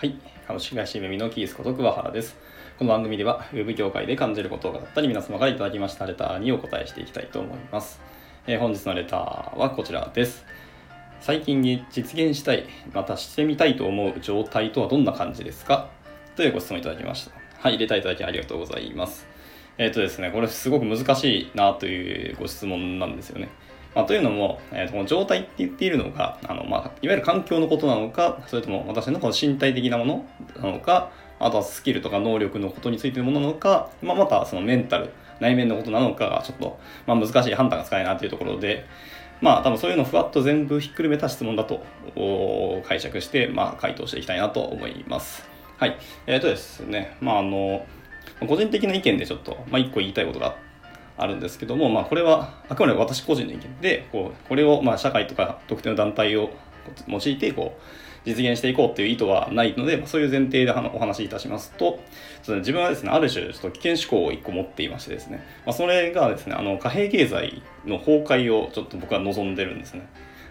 はい。株式会社めみのキースこと桑原です。この番組では、ウェブ業界で感じることがあったり、皆様からいただきましたレターにお答えしていきたいと思います。えー本日のレターはこちらです。最近に実現したい、またしてみたいと思う状態とはどんな感じですか？というご質問いただきました。はい、レターいただきありがとうございます。えっ、とですね、これすごく難しいなというご質問なんですよね。まあ、というのも、えーとこの状態って言っているのがあの、まあ、いわゆる環境のことなのかそれとも私のこの身体的なものなのかあとはスキルとか能力のことについてのものなのか、まあ、またそのメンタル内面のことなのかがちょっと、まあ、難しい判断がつかないなというところでまあ多分そういうのをふわっと全部ひっくるめた質問だと解釈して、まあ、回答していきたいなと思います。はい。えっ、とですね、まああの、個人的な意見でちょっと、まあ一個言いたいことがあってあるんですけども、まあこれはあくまで私個人の意見で、こう、これをまあ社会とか特定の団体を用いて、こう、実現していこうっていう意図はないので、まあそういう前提でお話しいたしますと、その自分はですね、ある種、ちょっと危険思考を一個持っていましてですね、まあそれがですね、あの、貨幣経済の崩壊をちょっと僕は望んでるんですね。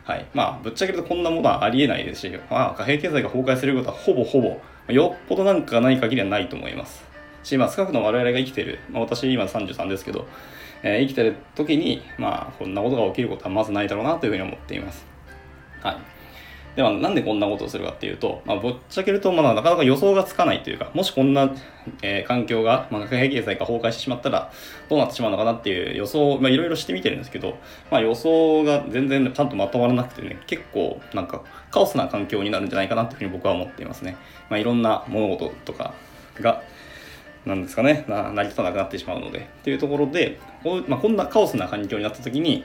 はい。まあ、ぶっちゃけるとこんなものはありえないですし、まあ、貨幣経済が崩壊することはほぼほぼ、よっぽどなんかない限りはないと思います。し、まあ、少なくとも我々が生きてる、まあ、私今33ですけど、えー生きてる時に、まあ、こんなことが起きることはまずないだろうなというふうに思っています。はい。では、なんでこんなことをするかっていうと、まあ、ぶっちゃけると、まあ、なかなか予想がつかないというか、もしこんな、えー環境が、まあ、貨幣経済が崩壊してしまったら、どうなってしまうのかなっていう予想を、まあ、いろいろしてみてるんですけど、まあ、予想が全然ちゃんとまとまらなくてね、結構、なんか、カオスな環境になるんじゃないかなというふうに僕は思っていますね。まあ、いろんな物事とかが、なんですかね、な成り立たなくなってしまうので。っていうところで、こうまあ、こんなカオスな環境になった時に、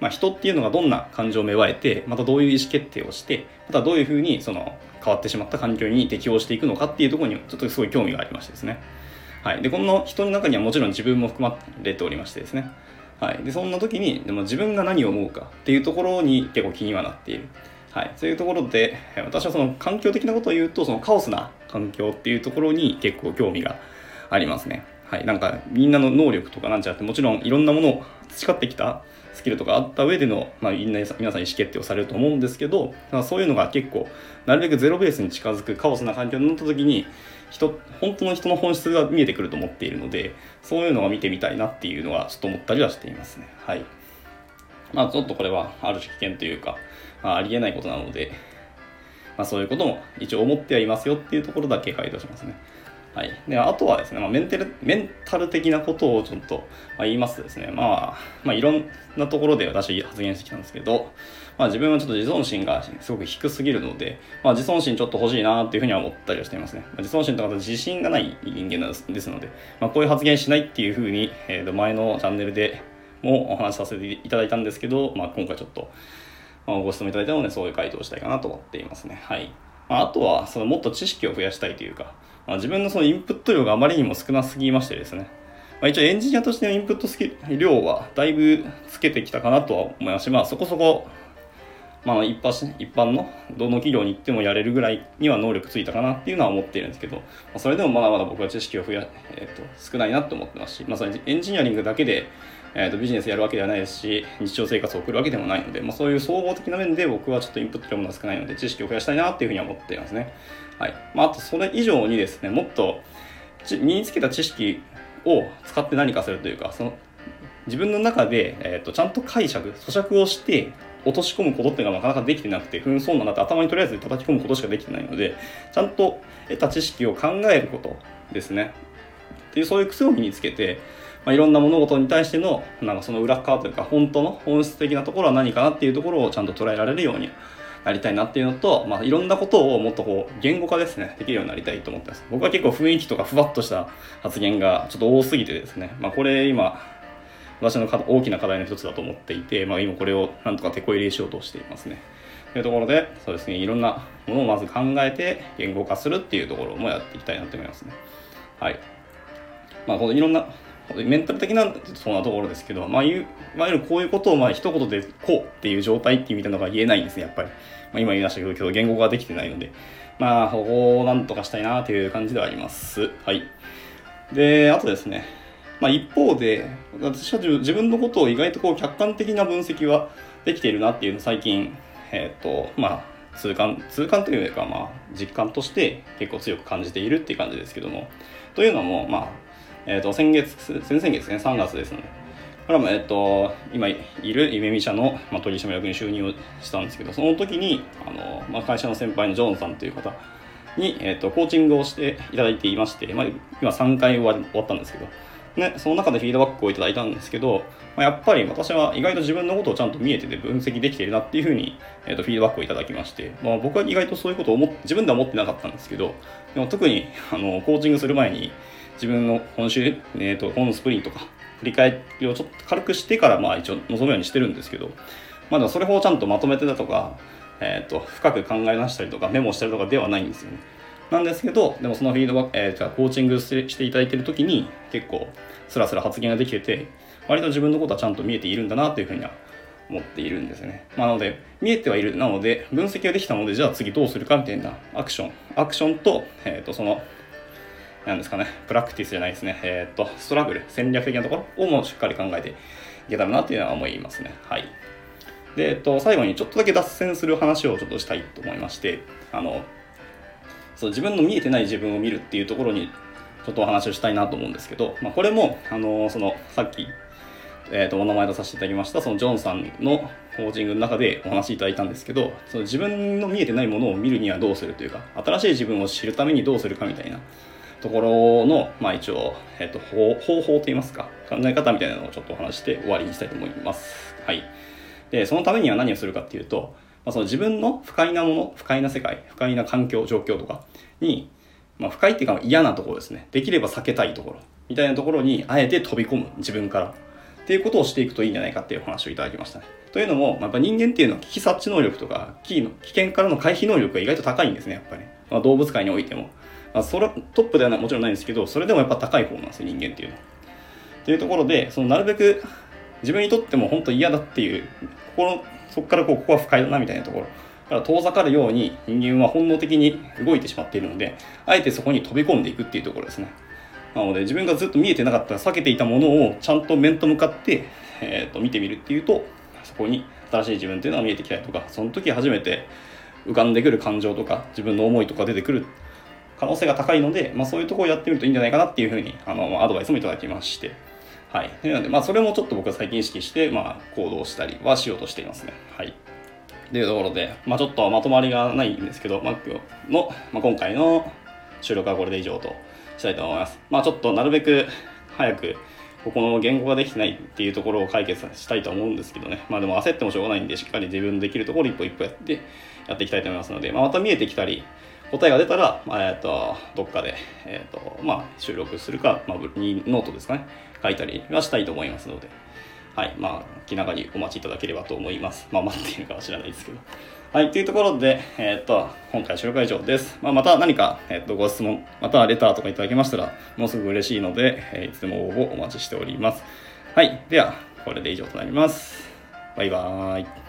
まあ、人っていうのがどんな感情を芽生えて、またどういう意思決定をして、またどういうふうにその変わってしまった環境に適応していくのかっていうところにちょっとすごい興味がありましてですね。はい。で、この人の中にはもちろん自分も含まれておりましてですね。はい。で、そんな時に、でも自分が何を思うかっていうところに結構気にはなっている。はい。そういうところで、私はその環境的なことを言うと、そのカオスな環境っていうところに結構興味がありますね。はい。なんか、みんなの能力とかなんちゃって、もちろんいろんなものを培ってきたスキルとかあった上での、まあ、みんな皆さん意思決定をされると思うんですけど、まあ、そういうのが結構、なるべくゼロベースに近づくカオスな環境になった時に、人、本当の人の本質が見えてくると思っているので、そういうのを見てみたいなっていうのはちょっと思ったりはしていますね。はい。まあちょっとこれはある種危険というか、まあ、ありえないことなので、まあそういうことも一応思ってはいますよっていうところだけ回答しますね。はい。で、あとはですね、まあ、メンタル、メンタル的なことをちょっと、まあ、言いますとですね、まあ、まあいろんなところで私発言してきたんですけど、まあ自分はちょっと自尊心がすごく低すぎるので、まあ自尊心ちょっと欲しいなっていうふうには思ったりはしていますね。まあ、自尊心とかと自信がない人間ですですので、まあこういう発言しないっていうふうに、えーと前のチャンネルでもお話しさせていただいたんですけど、まあ今回ちょっと、まあ、ご質問いただいたので、そういう回答をしたいかなと思っていますね。はい。まあ、あとは、そのもっと知識を増やしたいというか、まあ、自分のそのインプット量があまりにも少なすぎましてですね。まあ、一応エンジニアとしてのインプットスキル量はだいぶつけてきたかなとは思いますし、まあそこそこ、まあ一般一般のどの企業に行ってもやれるぐらいには能力ついたかなっていうのは思っているんですけど、まあ、それでもまだまだ僕は知識を増や、えー、と少ないなと思ってますし、まあ、それエンジニアリングだけで、えー、とビジネスやるわけではないですし、日常生活を送るわけでもないので、まあ、そういう総合的な面で僕はちょっとインプット量も少ないので、知識を増やしたいなっていうふうには思っていますね。はい。まあ、あとそれ以上にですね、もっと身につけた知識を使って何かするというか、その自分の中で、えー、とちゃんと解釈、咀嚼をして落とし込むことっていうのがなかなかできてなくて、ふんそうなんだって頭にとりあえず叩き込むことしかできてないので、ちゃんと得た知識を考えることですね。っていうそういう癖を身につけて、まあ、いろんな物事に対してのなんかその裏側というか本当の本質的なところは何かなっていうところをちゃんと捉えられるようになりたいなっていうのと、まあ、いろんなことをもっとこう言語化ですねできるようになりたいと思ってます僕は結構雰囲気とかふわっとした発言がちょっと多すぎてですね、まあ、これ今私の大きな課題の一つだと思っていて、まあ、今これをなんとか手こ入れしようとしていますねというところでそうですねいろんなものをまず考えて言語化するっていうところもやっていきたいなと思いますねはいまあ、このいろんなメンタル的なそんなところですけど、まあ、いわゆるこういうことをまあ一言でこうっていう状態っていうみたいなのが言えないんですね、やっぱり。まあ、今言いましたけど、言語化できてないので、まあ、ここをなんとかしたいなという感じではあります。はい。で、あとですね、まあ、一方で、私は自分のことを意外とこう客観的な分析はできているなっていうのを最近、えっ、と、まあ、痛感痛感というかまあ実感として結構強く感じているっていう感じですけども。というのもまあえー、と先月先々月ね3月ですので。これは、えっと、今いる夢見社の、まあ、取締役に就任をしたんですけどその時にあの、まあ、会社の先輩のジョーンさんという方に、えっと、コーチングをしていただいていまして、まあ、今3回終わ終わったんですけど、ね、その中でフィードバックをいただいたんですけど、まあ、やっぱり私は意外と自分のことをちゃんと見えてて分析できてるなっていうふうに、えっと、フィードバックをいただきまして、まあ、僕は意外とそういうことを思自分では思ってなかったんですけどでも特にあのコーチングする前に自分の今週、えっと、本スプリントとか振り返りをちょっと軽くしてからまあ一応臨むようにしてるんですけどまだそれほどちゃんとまとめてだとか、えっと深く考え出したりとかメモしたりとかではないんですよね。なんですけど、でもそのフィードバック、えー、じゃあコーチングしていただいている時に結構スラスラ発言ができてて、割と自分のことはちゃんと見えているんだなというふうには思っているんですよね。まあ、なので、見えてはいる。なので、分析ができたので、じゃあ次どうするかみたいなアクション。アクションと、えっ、ー、と、その、なんですかね、プラクティスじゃないですね。えっ、ー、と、ストラグル、戦略的なところをもうしっかり考えていけたらなっていうのは思いますね。はい。で、えっ、ー、と、最後にちょっとだけ脱線する話をちょっとしたいと思いまして、あの、そう自分の見えてない自分を見るっていうところにちょっとお話をしたいなと思うんですけど、まあ、これも、あのそのさっき、えー、とお名前出させていただきましたそのジョンさんのコーチングの中でお話しいただいたんですけどその自分の見えてないものを見るにはどうするというか新しい自分を知るためにどうするかみたいなところの、まあ、一応、えー、と方法といいますか考え方みたいなのをちょっとお話して終わりにしたいと思います。はい、でそのためには何をするかっていうとまあ、その自分の不快なもの不快な世界不快な環境状況とかに、まあ、不快っていうか嫌なところですね。できれば避けたいところ。みたいなところにあえて飛び込む。自分から。っていうことをしていくといいんじゃないかっていうお話をいただきましたね。というのも、まあ、やっぱ人間っていうのは危機察知能力とか危の危険からの回避能力が意外と高いんですねやっぱり、まあ、動物界においても、まあ、それトップではもちろんないんですけどそれでもやっぱ高い方なんですよ人間っていうのは。っていうところでそのなるべく自分にとっても本当嫌だっていう心そこからこうここは不快だなみたいなところ。から遠ざかるように人間は本能的に動いてしまっているのであえてそこに飛び込んでいくっていうところですね。なので自分がずっと見えてなかった避けていたものをちゃんと面と向かって、えー、と見てみるっていうとそこに新しい自分っていうのが見えてきたりとかその時初めて浮かんでくる感情とか自分の思いとか出てくる可能性が高いので、まあ、そういうとこをやってみるといいんじゃないかなっていうふうにあのアドバイスもいただきまして。はい。なので、まあ、それもちょっと僕は最近意識して、まあ、行動したりはしようとしていますね。はい。というところで、まあ、ちょっとまとまりがないんですけど、まあ、の、まあ、今回の収録はこれで以上としたいと思います。まあ、ちょっとなるべく早く、ここの言語ができてないっていうところを解決したいと思うんですけどね。まあでも焦ってもしょうがないんで、しっかり自分できるところ一歩一歩やって、やっていきたいと思いますので、まあ、また見えてきたり、答えが出たら、えっと、どっかで、えっと、まあ、収録するか、まあ、にノートですかね、書いたりはしたいと思いますので、はい、まあ、気長にお待ちいただければと思います。まあ、待っているかは知らないですけど。はい、というところで、えっと、今回収録は以上です。まあ、また何か、えっと、ご質問、またレターとかいただけましたら、もうすぐ嬉しいので、えいつでも応募お待ちしております。はい、では、これで以上となります。バイバーイ。